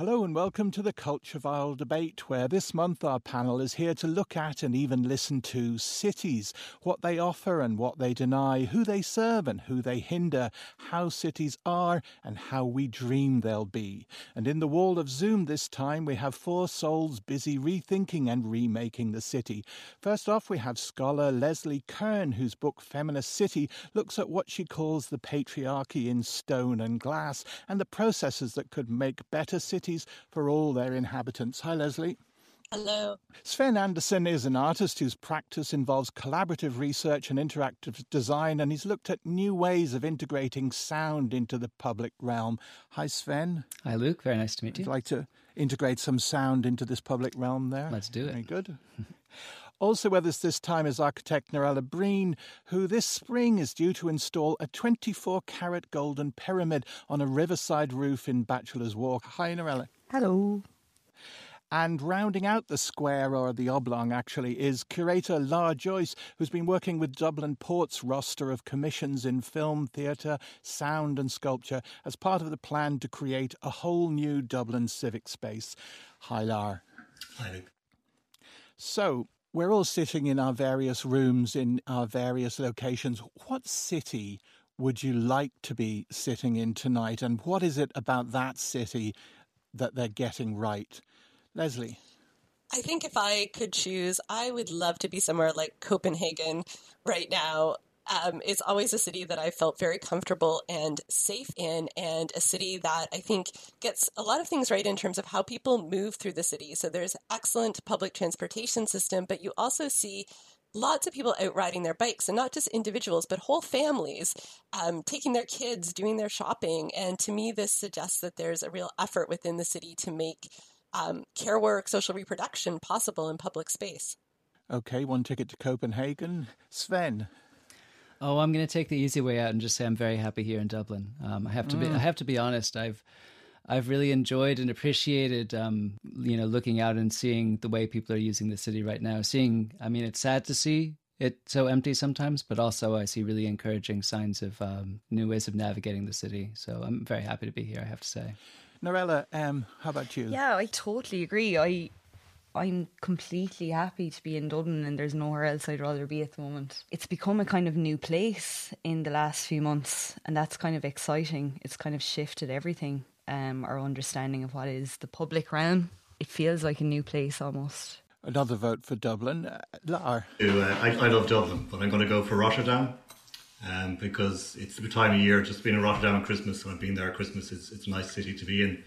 Hello and welcome to the Culture File debate, where this month our panel is here to look at and even listen to cities, what they offer and what they deny, who they serve and who they hinder, how cities are and how we dream they'll be. And in the wall of Zoom this time, we have four souls busy rethinking and remaking the city. First off, we have scholar Leslie Kern, whose book Feminist City looks at what she calls the patriarchy in stone and glass and the processes that could make better cities cities for all their inhabitants. Hi, Leslie. Hello. Sven Anderson is an artist whose practice involves collaborative research and interactive design, and he's looked at new ways of integrating sound into the public realm. Hi, Sven. Hi, Luke. Very nice to meet you. Would you like to integrate some sound into this public realm there? Let's do it. Very good. Also with us this time is architect Noreile Breen, who this spring is due to install a 24 carat golden pyramid on a riverside roof in Bachelor's Walk. Hi, Noreile. Hello. And rounding out the square, or the oblong actually, is curator Lar Joyce, who's been working with Dublin Port's roster of commissions in film, theatre, sound, and sculpture as part of the plan to create a whole new Dublin civic space. Hi, Lar. Hi, Luke. So, we're all sitting in our various rooms in our various locations. What city would you like to be sitting in tonight? And what is it about that city that they're getting right? Leslie. I think if I could choose, I would love to be somewhere like Copenhagen right now. Um, it's always a city that I felt very comfortable and safe in, and a city that I think gets a lot of things right in terms of how people move through the city. So there's excellent public transportation system, but you also see lots of people out riding their bikes and not just individuals but whole families um, taking their kids doing their shopping. And to me this suggests that there's a real effort within the city to make um, care work social reproduction possible in public space. Okay one ticket to copenhagen. Sven Oh, I'm going to take the easy way out and just say I'm very happy here in Dublin. Um, I have to be. I have to be honest. I've I've really enjoyed and appreciated, um, you know, looking out and seeing the way people are using the city right now. Seeing, I mean, it's sad to see it so empty sometimes, but also I see really encouraging signs of um, new ways of navigating the city. So I'm very happy to be here. I have to say. Noreile, um, how about you? Yeah, I totally agree. I I'm completely happy to be in Dublin and there's nowhere else I'd rather be at the moment. It's become a kind of new place in the last few months and that's kind of exciting. It's kind of shifted everything, um, our understanding of what is the public realm. It feels like a new place almost. Another vote for Dublin. Uh, Lar. Uh, I, I love Dublin, but I'm going to go for Rotterdam. Um, because it's the time of year, just being in Rotterdam at Christmas, and I've been there at Christmas, it's, it's a nice city to be in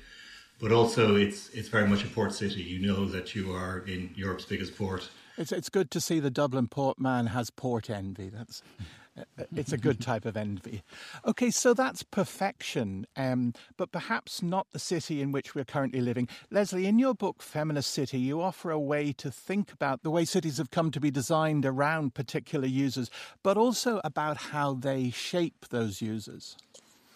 but also it's it's very much a port city. You know that you are in Europe's biggest port. It's it's good to see the Dublin port man has port envy. That's it's a good type of envy. Okay, so that's perfection, um, but perhaps not the city in which we're currently living. Leslie, in your book Feminist City, you offer a way to think about the way cities have come to be designed around particular users, but also about how they shape those users.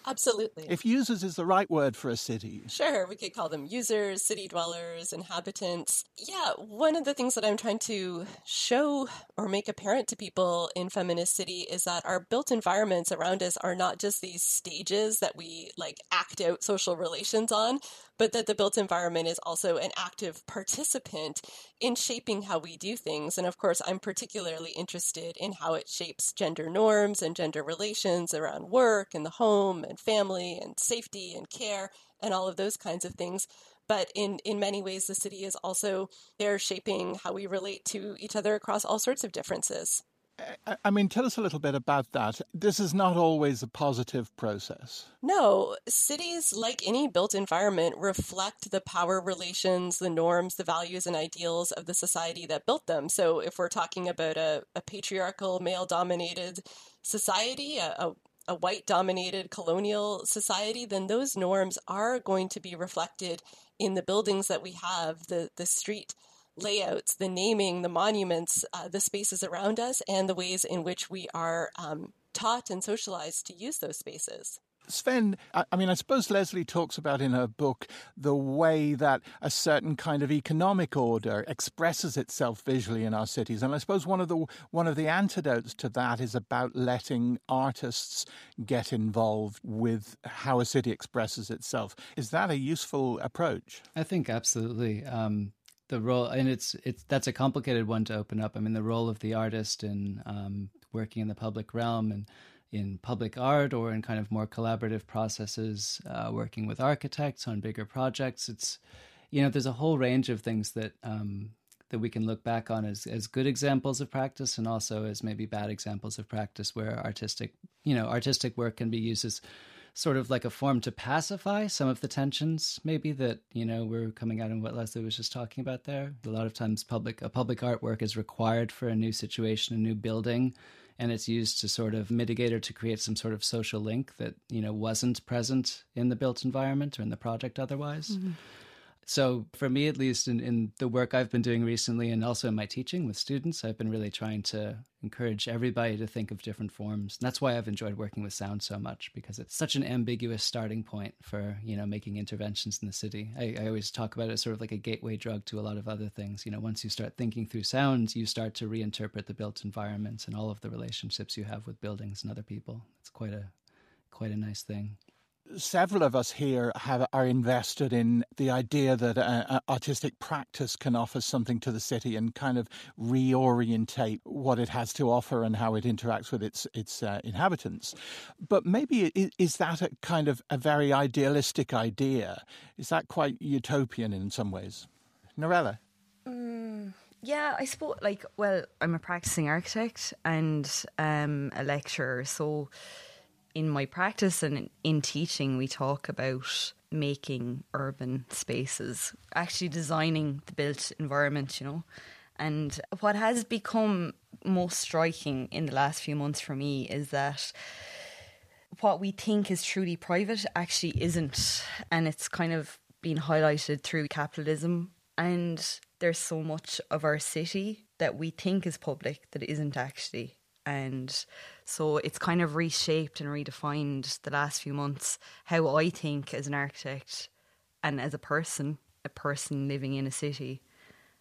Absolutely. If users is the right word for a city. Sure, we could call them users, city dwellers, inhabitants. Yeah, one of the things that I'm trying to show or make apparent to people in Feminist City is that our built environments around us are not just these stages that we like act out social relations on, but that the built environment is also an active participant in shaping how we do things. And of course, I'm particularly interested in how it shapes gender norms and gender relations around work and the home and family and safety and care and all of those kinds of things. But in, in many ways, the city is also there shaping how we relate to each other across all sorts of differences. I mean, tell us a little bit about that. This is not always a positive process. No, cities, like any built environment, reflect the power relations, the norms, the values, and ideals of the society that built them. So, if we're talking about a, a patriarchal, male dominated society, a, a, a white dominated colonial society, then those norms are going to be reflected in the buildings that we have, the, the street layouts, the naming, the monuments, uh, the spaces around us, and the ways in which we are um, taught and socialized to use those spaces. Sven, I, mean, I suppose Leslie talks about in her book the way that a certain kind of economic order expresses itself visually in our cities, and I suppose one of the one of the antidotes to that is about letting artists get involved with how a city expresses itself. Is that a useful approach? I think absolutely. Um, the role, and it's it's that's a complicated one to open up. I mean, the role of the artist in um, working in the public realm and in public art or in kind of more collaborative processes, uh, working with architects on bigger projects. It's, you know, there's a whole range of things that um, that we can look back on as as good examples of practice and also as maybe bad examples of practice where artistic, you know, artistic work can be used as sort of like a form to pacify some of the tensions maybe that you know we're coming out in what leslie was just talking about there a lot of times public a public artwork is required for a new situation a new building and it's used to sort of mitigate or to create some sort of social link that you know wasn't present in the built environment or in the project otherwise. Mm-hmm. So for me, at least in, in the work I've been doing recently and also in my teaching with students, I've been really trying to encourage everybody to think of different forms. And that's why I've enjoyed working with sound so much because it's such an ambiguous starting point for, you know, making interventions in the city. I, I always talk about it as sort of like a gateway drug to a lot of other things. You know, once you start thinking through sounds, you start to reinterpret the built environments and all of the relationships you have with buildings and other people. It's quite a quite a nice thing several of us here have, are invested in the idea that uh, artistic practice can offer something to the city and kind of reorientate what it has to offer and how it interacts with its its uh, inhabitants. But maybe is that a kind of a very idealistic idea? Is that quite utopian in some ways? Noreile. Mm. Yeah, I suppose, like, well, I'm a practicing architect and um, a lecturer, so in my practice and in teaching, we talk about making urban spaces, actually designing the built environment, you know. And what has become most striking in the last few months for me is that what we think is truly private actually isn't. And it's kind of been highlighted through capitalism. And there's so much of our city that we think is public that isn't actually. And so it's kind of reshaped and redefined the last few months how I think as an architect and as a person, a person living in a city.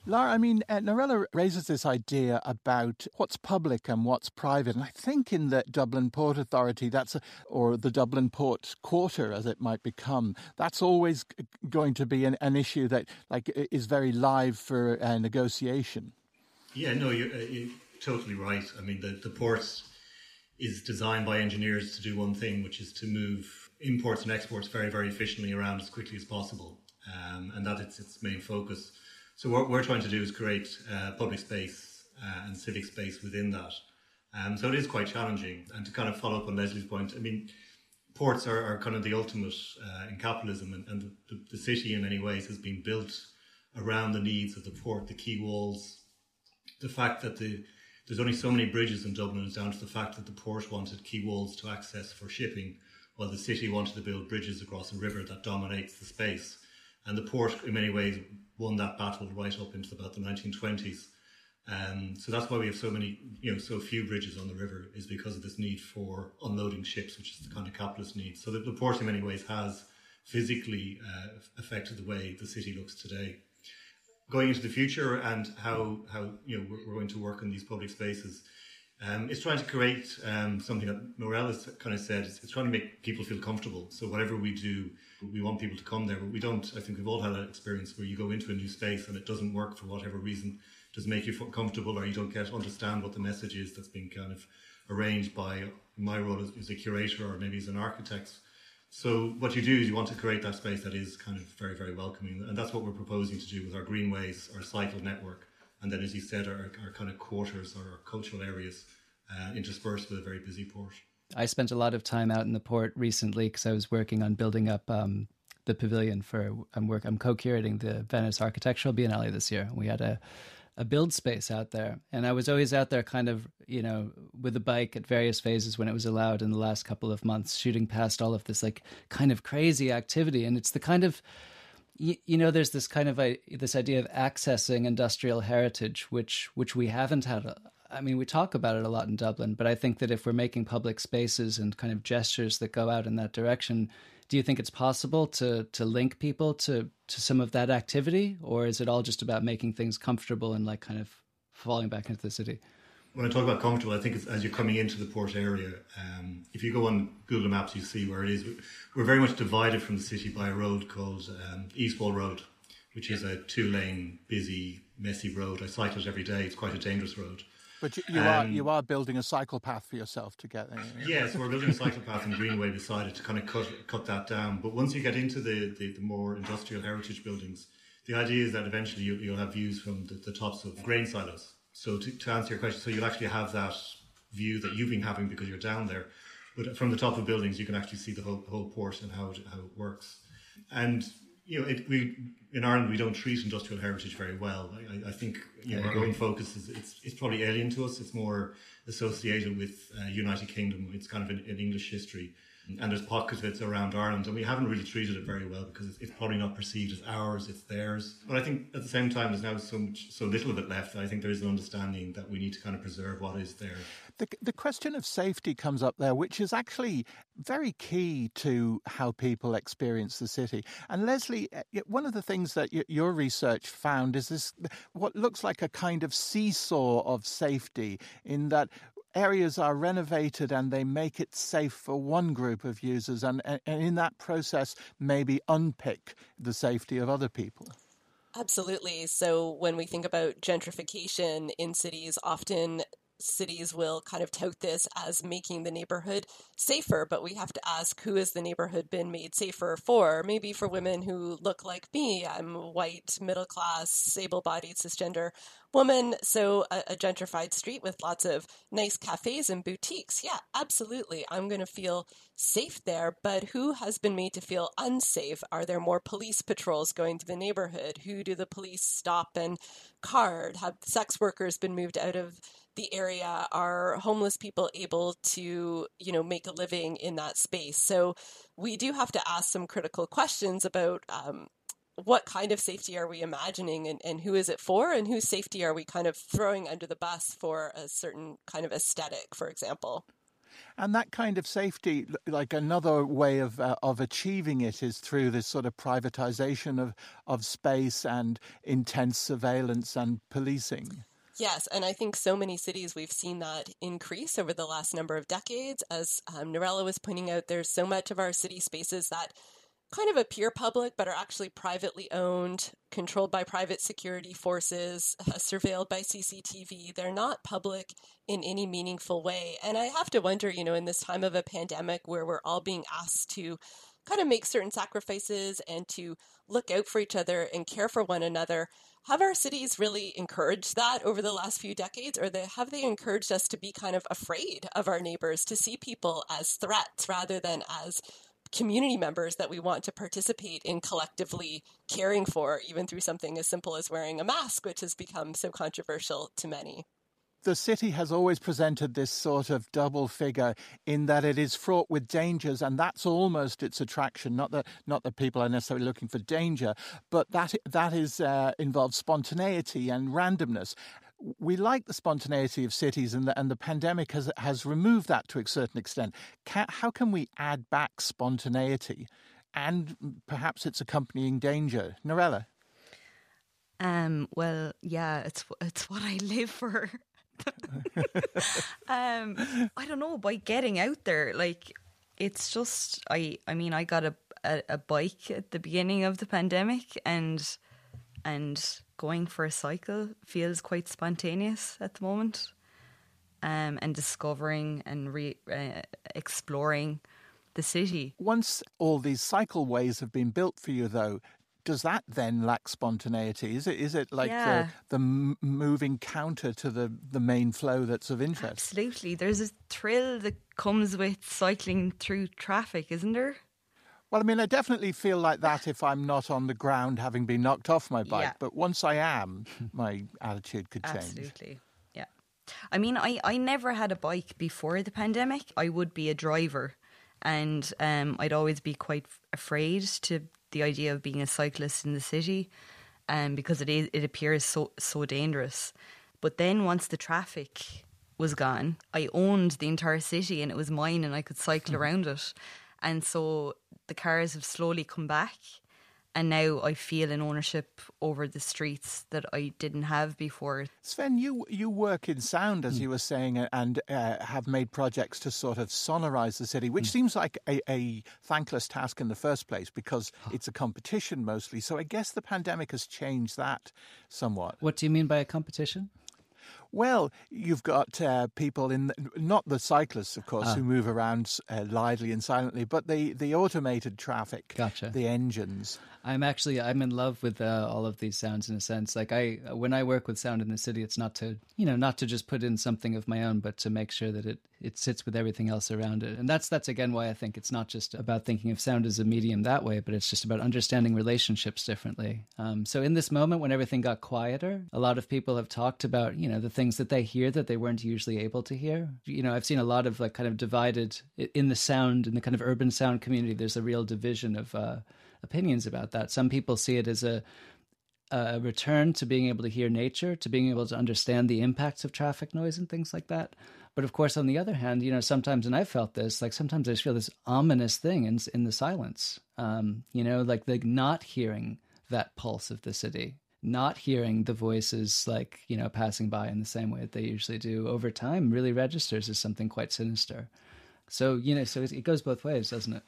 Lara, I mean, uh, Noreile raises this idea about what's public and what's private, and I think in the Dublin Port Authority, that's a, or the Dublin Port Quarter, as it might become, that's always going to be an, an issue that like is very live for uh, negotiation. Yeah, no, you're, uh, you're, totally right. I mean, the the ports is designed by engineers to do one thing, which is to move imports and exports very, very efficiently around as quickly as possible. Um, and that is its main focus. So what we're trying to do is create uh, public space uh, and civic space within that. Um, so it is quite challenging. And to kind of follow up on Leslie's point, I mean, ports are, are kind of the ultimate uh, in capitalism, and, and the, the, city in many ways has been built around the needs of the port, the quay walls, the fact that the there's only so many bridges in Dublin. It's down to the fact that the port wanted quay walls to access for shipping, while the city wanted to build bridges across a river that dominates the space. And the port, in many ways, won that battle right up into about the 1920s. Um, so that's why we have so many, you know, so few bridges on the river is because of this need for unloading ships, which is the kind of capitalist need. So the, the port, in many ways, has physically uh, affected the way the city looks today going into the future and how how you know we're, going to work in these public spaces. Um, it's trying to create um, something that Noreile has kind of said. It's, it's, trying to make people feel comfortable. So whatever we do, we want people to come there, but we don't. I think we've all had that experience where you go into a new space and it doesn't work for whatever reason. It doesn't make you feel comfortable, or you don't get understand what the message is that's being kind of arranged by my role as, as a curator or maybe as an architect. So what you do is you want to create that space that is kind of very, very welcoming. And that's what we're proposing to do with our greenways, our cycle network. And then, as you said, our, our kind of quarters our cultural areas uh, interspersed with a very busy port. I spent a lot of time out in the port recently because I was working on building up um, the pavilion for I'm work I'm co-curating the Venice Architectural Biennale this year. We had a a build space out there. And I was always out there kind of, you know, with a bike at various phases when it was allowed in the last couple of months, shooting past all of this like kind of crazy activity. And it's the kind of, you, you know, there's this kind of a, this idea of accessing industrial heritage, which which we haven't had a, I mean, we talk about it a lot in Dublin, but I think that if we're making public spaces and kind of gestures that go out in that direction, do you think it's possible to to link people to to some of that activity, or is it all just about making things comfortable and like kind of falling back into the city? When I talk about comfortable, I think it's as you're coming into the port area. Um, if you go on Google Maps, you see where it is. We're very much divided from the city by a road called um, Eastwall Road, which is a two-lane, busy, messy road. I cycle it every day. It's quite a dangerous road. But you, you um, are you are building a cycle path for yourself to get there. Yes, yeah, so we're building a cycle path in Greenway beside it to kind of cut cut that down. But once you get into the, the, the more industrial heritage buildings, the idea is that eventually you, will have views from the, the, tops of grain silos. So to, to answer your question, so you'll actually have that view that you've been having because you're down there. But from the top of buildings, you can actually see the whole, the whole port and how it, how it works. And you know, it, we in Ireland we don't treat industrial heritage very well. I, I think you know, our own focus is it's, it's probably alien to us. It's more associated with uh, United Kingdom. It's kind of an, an English history and there's pockets of it around Ireland, and we haven't really treated it very well because it's, it's, probably not perceived as ours; it's theirs. But I think at the same time, there's now so much, so little of it left. I think there is an understanding that we need to kind of preserve what is there. The, the question of safety comes up there, which is actually very key to how people experience the city. And Leslie, eh, one of the things that your research found is this what looks like a kind of seesaw of safety, in that areas are renovated and they make it safe for one group of users, and, and in that process, maybe unpick the safety of other people. Absolutely. So when we think about gentrification in cities, often cities will kind of tout this as making the neighborhood safer, but we have to ask who has the neighborhood been made safer for? Maybe for women who look like me. I'm white, middle class, able bodied, cisgender woman. So a, a, gentrified street with lots of nice cafes and boutiques. Yeah, absolutely. I'm going to feel safe there. But who has been made to feel unsafe? Are there more police patrols going to the neighborhood? Who do the police stop and card? Have sex workers been moved out of the area are homeless people able to you know make a living in that space? So we do have to ask some critical questions about um, what kind of safety are we imagining and, and who is it for? And whose safety are we kind of throwing under the bus for a certain kind of aesthetic for example? And that kind of safety, like another way of uh, of achieving it, is through this sort of privatization of of space and intense surveillance and policing. Yes, and I think so many cities we've seen that increase over the last number of decades. As um, Noreile was pointing out, there's so much of our city spaces that kind of appear public but are actually privately owned, controlled by private security forces, uh, surveilled by CCTV. They're not public in any meaningful way. And I have to wonder, you know, in this time of a pandemic where we're all being asked to kind of make certain sacrifices and to look out for each other and care for one another, have our cities really encouraged that over the last few decades, or they, have they encouraged us to be kind of afraid of our neighbors, to see people as threats rather than as community members that we want to participate in collectively caring for, even through something as simple as wearing a mask, which has become so controversial to many? The city has always presented this sort of double figure in that it is fraught with dangers, and that's almost its attraction. Not that not that people are necessarily looking for danger, but that that is uh, involves spontaneity and randomness. We like the spontaneity of cities, and the, and the pandemic has has removed that to a certain extent. Can, how can we add back spontaneity, and perhaps its accompanying danger, Noreile? Um, well, yeah, it's it's what I live for. um, I don't know by getting out there. Like it's just I. I mean, I got a, a, a bike at the beginning of the pandemic, and and going for a cycle feels quite spontaneous at the moment. Um, and discovering and re, uh, exploring the city. Once all these cycleways have been built for you, though, does that then lack spontaneity? Is it is it like yeah. the, the moving counter to the, the main flow that's of interest? Absolutely. There's a thrill that comes with cycling through traffic, isn't there? Well, I mean, I definitely feel like that if I'm not on the ground having been knocked off my bike. Yeah. But once I am, my attitude could change. Absolutely. Yeah. I mean, I, I never had a bike before the pandemic. I would be a driver and um, I'd always be quite afraid to the idea of being a cyclist in the city, um, because it is it appears so so dangerous. But then once the traffic was gone, I owned the entire city and it was mine and I could cycle mm. around it. And so the cars have slowly come back and now I feel an ownership over the streets that I didn't have before. Sven, you you work in sound, as mm. you were saying, and uh, have made projects to sort of sonorize the city, which mm. seems like a, a, thankless task in the first place because it's a competition mostly. So I guess the pandemic has changed that somewhat. What do you mean by a competition? Well, you've got uh, people in, not the cyclists, of course, who ah. move around uh, lively and silently, but the, the automated traffic, gotcha. the engines. I'm actually I'm in love with uh, all of these sounds in a sense. Like I when I work with sound in the city, it's not to you know not to just put in something of my own, but to make sure that it it sits with everything else around it. And that's that's again why I think it's not just about thinking of sound as a medium that way, but it's just about understanding relationships differently. Um, so in this moment when everything got quieter, a lot of people have talked about you know the things that they hear that they weren't usually able to hear. You know I've seen a lot of like kind of divided in the sound in the kind of urban sound community. There's a real division of. Uh, opinions about that. Some people see it as a a return to being able to hear nature, to being able to understand the impacts of traffic noise and things like that. But of course, on the other hand, you know, sometimes, and I've felt this, like sometimes I just feel this ominous thing in in the silence. Um, you know, like the not hearing that pulse of the city, not hearing the voices, like you know, passing by in the same way that they usually do over time, really registers as something quite sinister. So you know, so it goes both ways, doesn't it?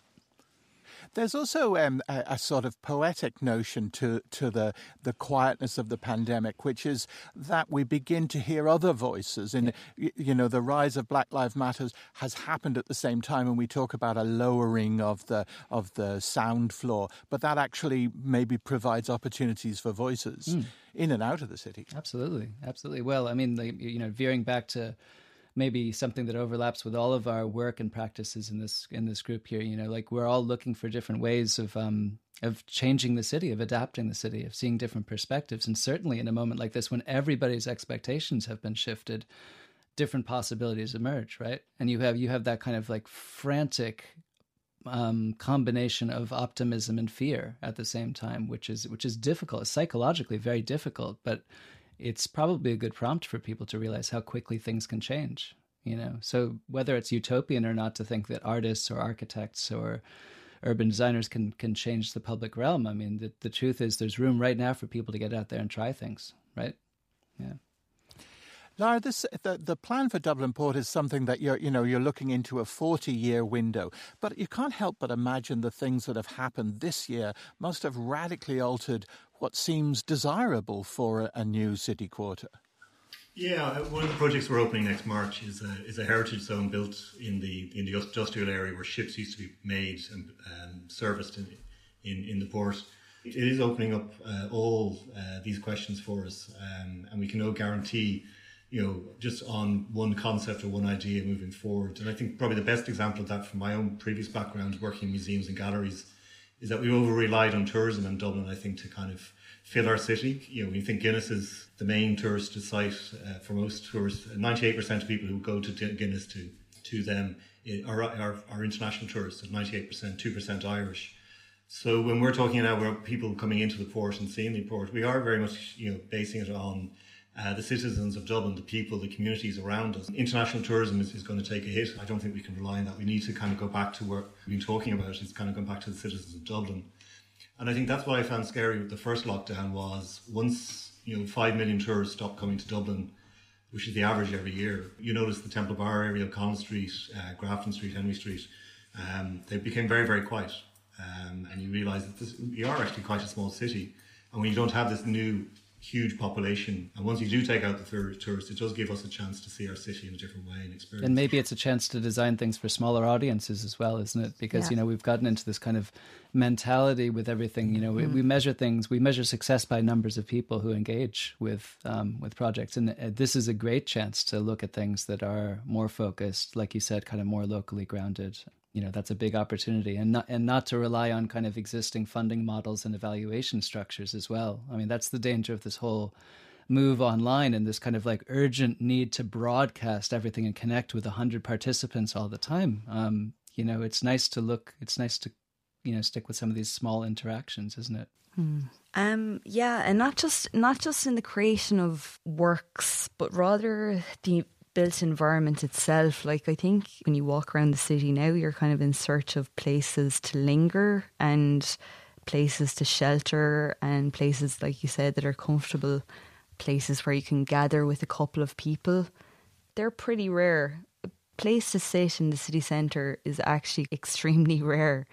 There's also um, a, a, sort of poetic notion to to the the quietness of the pandemic, which is that we begin to hear other voices. And yeah. you know, the rise of Black Lives Matters has happened at the same time, and we talk about a lowering of the of the sound floor, but that actually maybe provides opportunities for voices mm. in and out of the city. Absolutely, absolutely. Well, I mean, you know, veering back to maybe something that overlaps with all of our work and practices in this in this group here. You know, like we're all looking for different ways of um, of changing the city, of adapting the city, of seeing different perspectives, and certainly in a moment like this when everybody's expectations have been shifted, different possibilities emerge, right? And you have you have that kind of like frantic um, combination of optimism and fear at the same time, which is which is difficult, psychologically very difficult, but it's probably a good prompt for people to realize how quickly things can change you know? So whether it's utopian or not to think that artists or architects or urban designers can can change the public realm i mean the, the truth is there's room right now for people to get out there and try things right? Yeah Lara, this the, the plan for Dublin Port is something that you're you know you're looking into a forty year window, but you can't help but imagine the things that have happened this year must have radically altered what seems desirable for a, a new city quarter. Yeah, uh, one of the projects we're opening next March is a, is a heritage zone built in the in the industrial area where ships used to be made and um, serviced in, in, in the port. It is opening up uh, all uh, these questions for us, um, and we can no guarantee, you know, just on one concept or one idea moving forward. And I think probably the best example of that from my own previous background, working in museums and galleries, is that we over relied on tourism in Dublin, I think, to kind of fill our city. You know, we think Guinness is the main tourist site uh, for most tourists. 98% of people who go to Guinness to to them are, are, are international tourists, 98%, 2% Irish. So when we're talking now about people coming into the port and seeing the port, we are very much, you know, basing it on uh, the citizens of Dublin, the people, the communities around us. International tourism is, is going to take a hit. I don't think we can rely on that. We need to kind of go back to what we've been talking about, It's kind of going back to the citizens of Dublin. And I think that's what I found scary with the first lockdown was once, you know, five million tourists stopped coming to Dublin, which is the average every year, you notice the Temple Bar area, Collins Street, uh, Grafton Street, Henry Street, um, they became very, very quiet. Um, and you realise that this, we are actually quite a small city. And when you don't have this new huge population. And once you do take out the tourists, it does give us a chance to see our city in a different way and experience. And maybe it's a chance to design things for smaller audiences as well, isn't it? Because, yeah. you know, we've gotten into this kind of mentality with everything. You know, we, mm. we measure things, we measure success by numbers of people who engage with, um, with projects. And uh, this is a great chance to look at things that are more focused, like you said, kind of more locally grounded you know that's a big opportunity and not and not to rely on kind of existing funding models and evaluation structures as well i mean that's the danger of this whole move online and this kind of like urgent need to broadcast everything and connect with 100 participants all the time um, you know it's nice to look it's nice to you know stick with some of these small interactions, isn't it? Hmm. Um, yeah, and not just not just in the creation of works, but rather the built environment itself. Like I think when you walk around the city now, you're kind of in search of places to linger and places to shelter and places, like you said, that are comfortable. Places where you can gather with a couple of people. They're pretty rare. A place to sit in the city centre is actually extremely rare,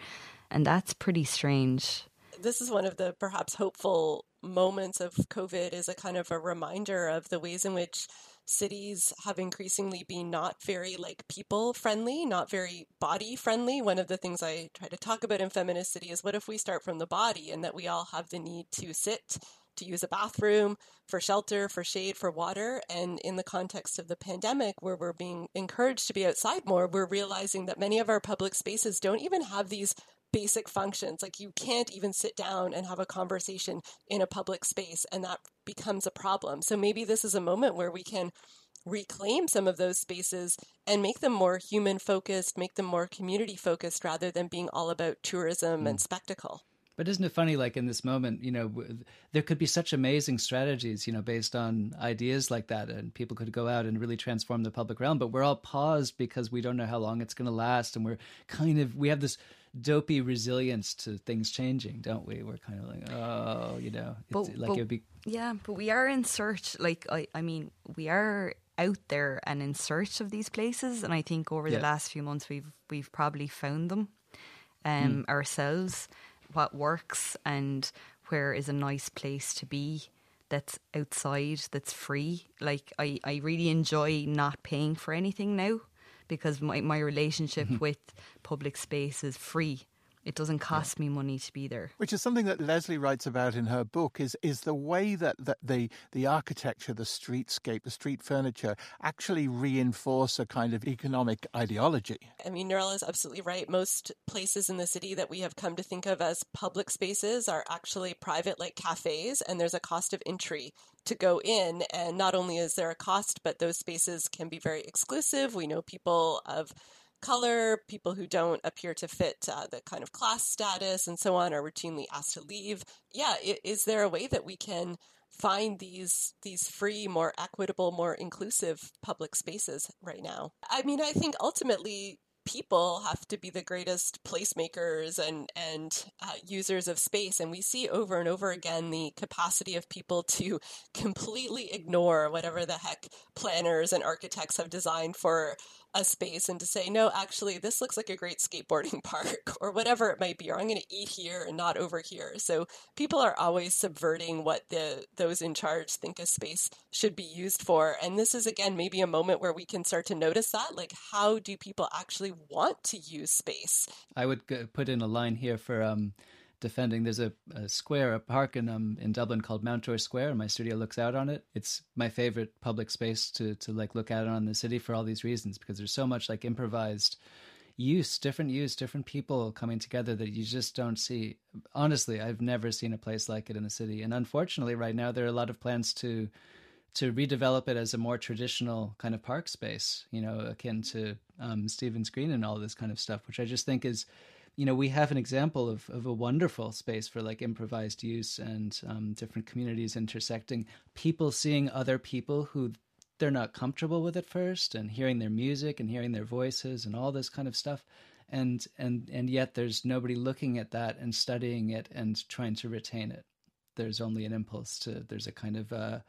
and that's pretty strange this is one of the perhaps hopeful moments of COVID is a kind of a reminder of the ways in which cities have increasingly been not very like people friendly, not very body friendly. One of the things I try to talk about in Feminist City is what if we start from the body and that we all have the need to sit, to use a bathroom, for shelter, for shade, for water. And in the context of the pandemic, where we're being encouraged to be outside more, we're realizing that many of our public spaces don't even have these basic functions. Like you can't even sit down and have a conversation in a public space, and that becomes a problem. So maybe this is a moment where we can reclaim some of those spaces and make them more human focused, make them more community focused rather than being all about tourism mm. and spectacle. But isn't it funny, like in this moment, you know, there could be such amazing strategies, you know, based on ideas like that, and people could go out and really transform the public realm. But we're all paused because we don't know how long it's going to last, and we're kind of we have this dopey resilience to things changing, don't we? We're kind of like, oh, you know, but, like but, it would be. Yeah, but we are in search. Like, I, I mean, we are out there and in search of these places, and I think over yeah. the last few months we've we've probably found them um, mm. ourselves. What works and where is a nice place to be that's outside that's free like i i really enjoy not paying for anything now because my, my relationship mm-hmm. with public space is free. It doesn't cost yeah. me money to be there. Which is something that Leslie writes about in her book is is the way that, that the the architecture, the streetscape, the street furniture actually reinforce a kind of economic ideology. I mean, Noreile is absolutely right. Most places in the city that we have come to think of as public spaces are actually private like cafes and there's a cost of entry to go in. And not only is there a cost, but those spaces can be very exclusive. We know people of color, people who don't appear to fit uh, the kind of class status and so on are routinely asked to leave. Yeah, is there a way that we can find these these free, more equitable, more inclusive public spaces right now? I mean, I think ultimately people have to be the greatest placemakers and and uh, users of space and we see over and over again the capacity of people to completely ignore whatever the heck planners and architects have designed for a space and to say, no, actually, this looks like a great skateboarding park or whatever it might be, or I'm going to eat here and not over here. So people are always subverting what the those in charge think a space should be used for. And this is again maybe a moment where we can start to notice that, like how do people actually want to use space? I would put in a line here for um, defending. There's a, a square, a park in um in Dublin called Mountjoy Square, and my studio looks out on it. It's my favorite public space to to like look out on the city for all these reasons because there's so much like improvised use, different use, different people coming together that you just don't see. Honestly, I've never seen a place like it in the city, and unfortunately, right now there are a lot of plans to to redevelop it as a more traditional kind of park space, you know, akin to um, Stephen's Green and all this kind of stuff, which I just think is you know, we have an example of, of a wonderful space for like improvised use and um, different communities intersecting, people seeing other people who they're not comfortable with at first and hearing their music and hearing their voices and all this kind of stuff. And, and, and yet there's nobody looking at that and studying it and trying to retain it. There's only an impulse to, there's a kind of, uh,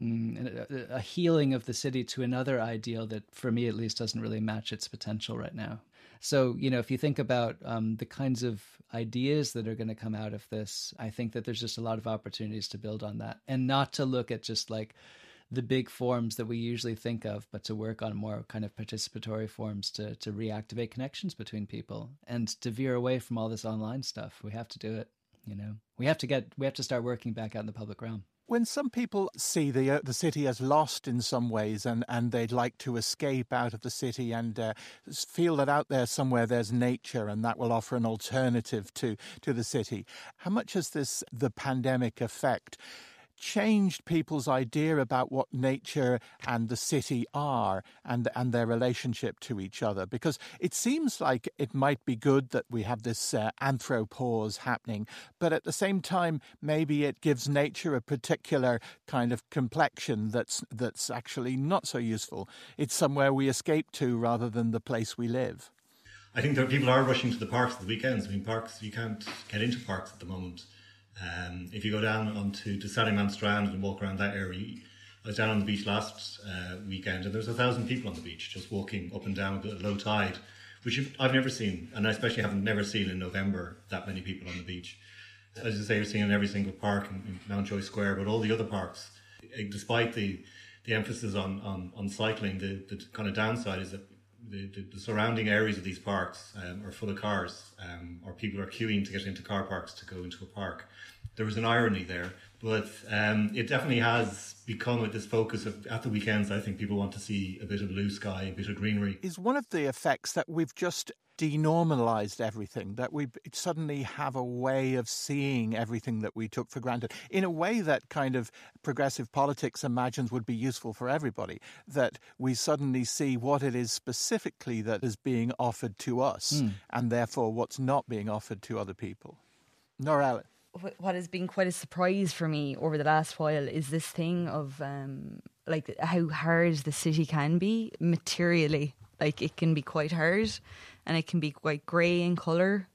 mm, a healing of the city to another ideal that, for me at least, doesn't really match its potential right now. So, you know, if you think about um, the kinds of ideas that are going to come out of this, I think that there's just a lot of opportunities to build on that and not to look at just like the big forms that we usually think of, but to work on more kind of participatory forms to, to reactivate connections between people and to veer away from all this online stuff. We have to do it. You know, we have to get, we have to start working back out in the public realm. When some people see the uh, the city as lost in some ways, and, and they'd like to escape out of the city and uh, feel that out there somewhere there's nature, and that will offer an alternative to to the city, how much has this the pandemic effect? Changed people's idea about what nature and the city are and, and their relationship to each other? Because it seems like it might be good that we have this uh, anthropause happening, but at the same time, maybe it gives nature a particular kind of complexion that's, that's actually not so useful. It's somewhere we escape to rather than the place we live. I think that people are rushing to the parks at the weekends. I mean, parks, you can't get into parks at the moment. Um, if you go down onto the Sandymount Strand and walk around that area, I was down on the beach last uh, weekend and there was a thousand people on the beach just walking up and down at low tide, which I've never seen, and I especially haven't never seen in November that many people on the beach. As you say, you're seeing in every single park in, in Mountjoy Square, but all the other parks, eh, despite the the emphasis on, on, on cycling, the, the kind of downside is that the, the, the, surrounding areas of these parks um, are full of cars, um, or people are queuing to get into car parks to go into a park. There was an irony there, but um, it definitely has become with this focus of at the weekends. I think people want to see a bit of blue sky, a bit of greenery. Is one of the effects that we've just denormalized everything, that we suddenly have a way of seeing everything that we took for granted in a way that kind of progressive politics imagines would be useful for everybody. That we suddenly see what it is specifically that is being offered to us mm. and therefore what's not being offered to other people. Noreile. What has been quite a surprise for me over the last while is this thing of um, like how hard the city can be materially. Like it can be quite hard and it can be quite grey in colour.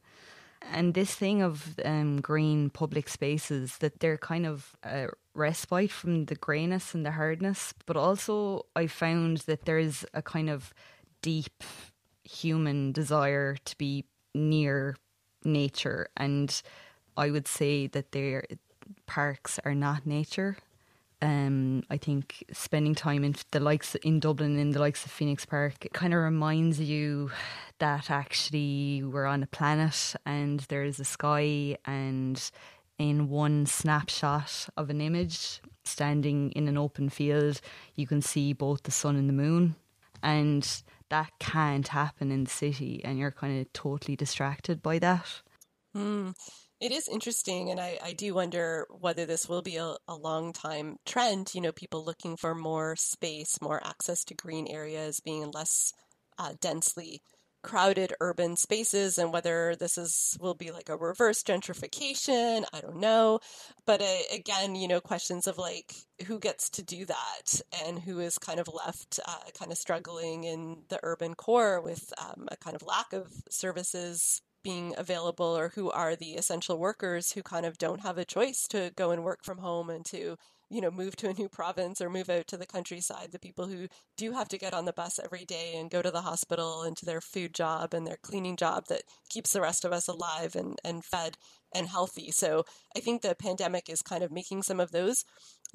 And this thing of um, green public spaces, that they're kind of a respite from the greyness and the hardness. But also, I found that there's a kind of deep human desire to be near nature. And I would say that their parks are not nature. Um, I think spending time in the likes in Dublin in the likes of Phoenix Park it kind of reminds you that actually we're on a planet and there is a sky and in one snapshot of an image standing in an open field you can see both the sun and the moon and that can't happen in the city and you're kind of totally distracted by that. Mm. It is interesting, and I, I do wonder whether this will be a, a long time trend. You know, people looking for more space, more access to green areas, being less uh, densely crowded urban spaces and whether this is will be like a reverse gentrification i don't know but uh, again you know questions of like who gets to do that and who is kind of left uh, kind of struggling in the urban core with um, a kind of lack of services being available or who are the essential workers who kind of don't have a choice to go and work from home and to you know move to a new province or move out to the countryside. The people who do have to get on the bus every day and go to the hospital and to their food job and their cleaning job that keeps the rest of us alive and, and fed and healthy. So i think the pandemic is kind of making some of those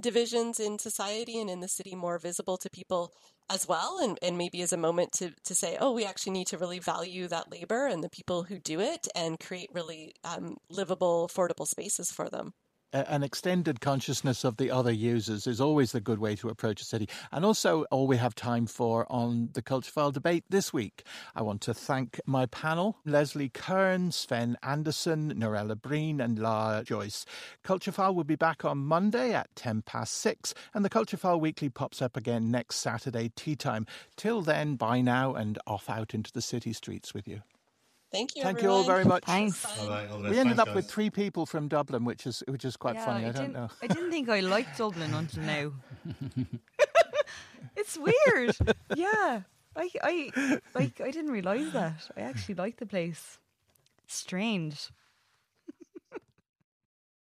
divisions in society and in the city more visible to people as well and, and maybe as a moment to, to say oh we actually need to really value that labor and the people who do it and create really um, livable affordable spaces for them an extended consciousness of the other users is always the good way to approach a city. And also, all we have time for on the Culture File debate this week. I want to thank my panel Leslie Kern, Sven Anderson, Noreile Breen, and Lara Joyce. Culture File will be back on Monday at 10 past 6, and the Culture File Weekly pops up again next Saturday, tea time. Till then, bye now and off out into the city streets with you. Thank you. Thank everyone. you all very much. Thanks. We ended up with three people from Dublin, which is which is quite yeah, funny. I, I don't know. I didn't think I liked Dublin until now. it's weird. Yeah, I I like I didn't realize that. I actually like the place. Strange.